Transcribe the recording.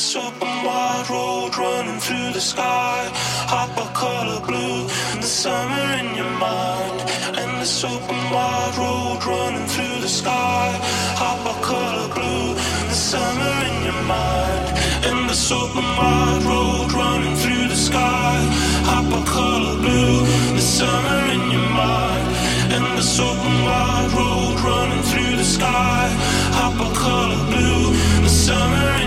this open wide road running through the sky. Hop a color blue and the summer in your mind. And this open wide road running through the sky. Hop a color blue and the summer in your mind. And this open wide road running through the sky. Hop a color blue and the summer in your mind. And this open wide road running through the sky. Hop a color blue and the summer